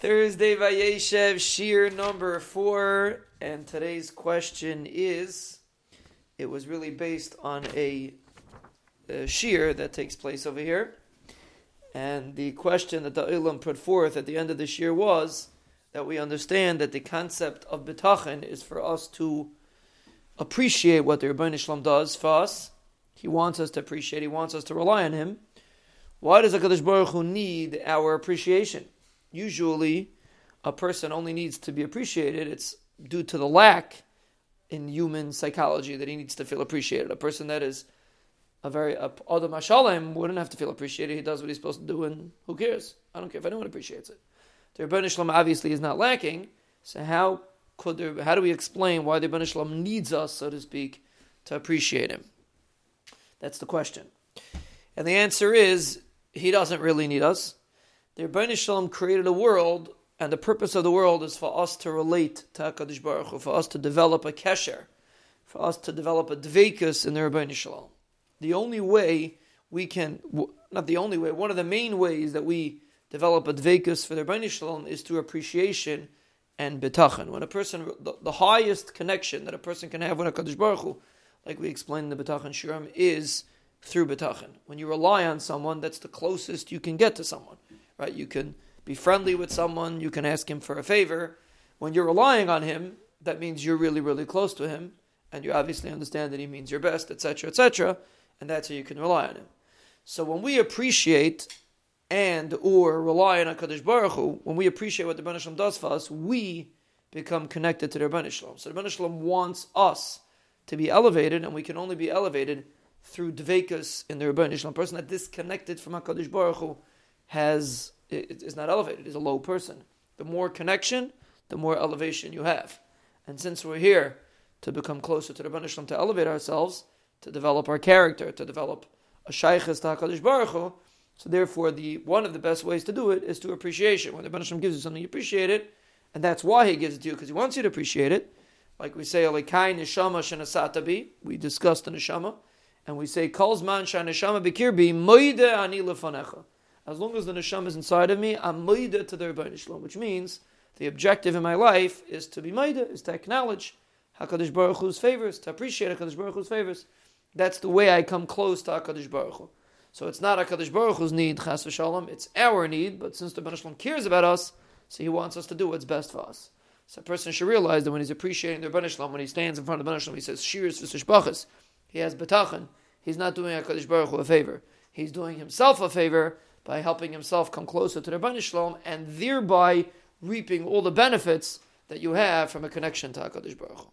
Thursday Vayeshev, Shiur number four, and today's question is it was really based on a, a Shiur that takes place over here. And the question that the Ilam put forth at the end of the Shiur was that we understand that the concept of bitachon is for us to appreciate what the Ribono Shel Olam does for us. He wants us to appreciate, He wants us to rely on Him. Why does HaKadosh Baruch Hu need our appreciation? Usually a person only needs to be appreciated. It's due to the lack in human psychology that he needs to feel appreciated. A person that is a very Adam Hashalem wouldn't have to feel appreciated. He does what he's supposed to do, and who cares? I don't care if anyone appreciates it. The Ribono Shel Olam obviously is not lacking. So how could there? How do we explain why the Ribono Shel Olam needs us, so to speak, to appreciate him? That's the question. And the answer is he doesn't really need us. The Ribono Shel Olam created a world, and the purpose of the world is for us to relate to Hakadosh Baruch Hu, for us to develop a kesher, for us to develop a dveikus in the Ribono Shel Olam. The only way we can, not the only way, one of the main ways that we develop a dveikus for the Ribono Shel Olam is through appreciation and bitachon. When a person, the, the, highest connection that a person can have with Hakadosh Baruch Hu, like we explained in the bitachon shiram, is through bitachon. When you rely on someone, that's the closest you can get to someone right? You can be friendly with someone, you can ask him for a favor. When you're relying on him, that means you're really, really close to him, and you obviously understand that he means your best, etc., etc., and that's how you can rely on him. So when we appreciate and or rely on Hakadosh Baruch Hu, when we appreciate what the Ribono Shel Olam does for us, we become connected to the Ribono Shel Olam. So the Ribono Shel Olam wants us to be elevated, and we can only be elevated through dveikus in the Ribono Shel Olam. Person that disconnected from Hakadosh Baruch Hu has is not elevated, is a low person. The more connection, the more elevation you have. And since we're here to become closer to the Rebbeinu to elevate ourselves, to develop our character, to develop a shaychus to HaKadosh Baruch Hu, so therefore the one of the best ways to do it is to appreciation. When the Rebbeinu gives you something, you appreciate it, and that's why he gives it to you, because he wants you to appreciate it. Like we say, Alikai Neshama Shanasatabi, we discussed the Neshama, and we say, Kalzman Shaneshama Bikirbi, Moide Ani Lefanecha as long as the neshama is inside of me, I'm maida to the Ribono Shel Olam, which means the objective in my life is to be maida, is to acknowledge Hakadosh Baruch Hu's favors, to appreciate Hakadosh Baruch Hu's favors. That's the way I come close to Hakadosh Baruch Hu. So it's not Hakadosh Baruch Hu's need, Chas v'Shalom, it's our need. But since the Ribono Shel Olam cares about us, so he wants us to do what's best for us. So a person should realize that when he's appreciating the Ribono Shel Olam, when he stands in front of the Ribono Shel Olam, he says shiros v'sishbachos. He has bitachon. He's not doing Hakadosh Baruch Hu a favor. He's doing himself a favor by helping himself come closer to the Ribono Shel Olam and thereby reaping all the benefits that you have from a connection to HaKadosh Baruch Hu.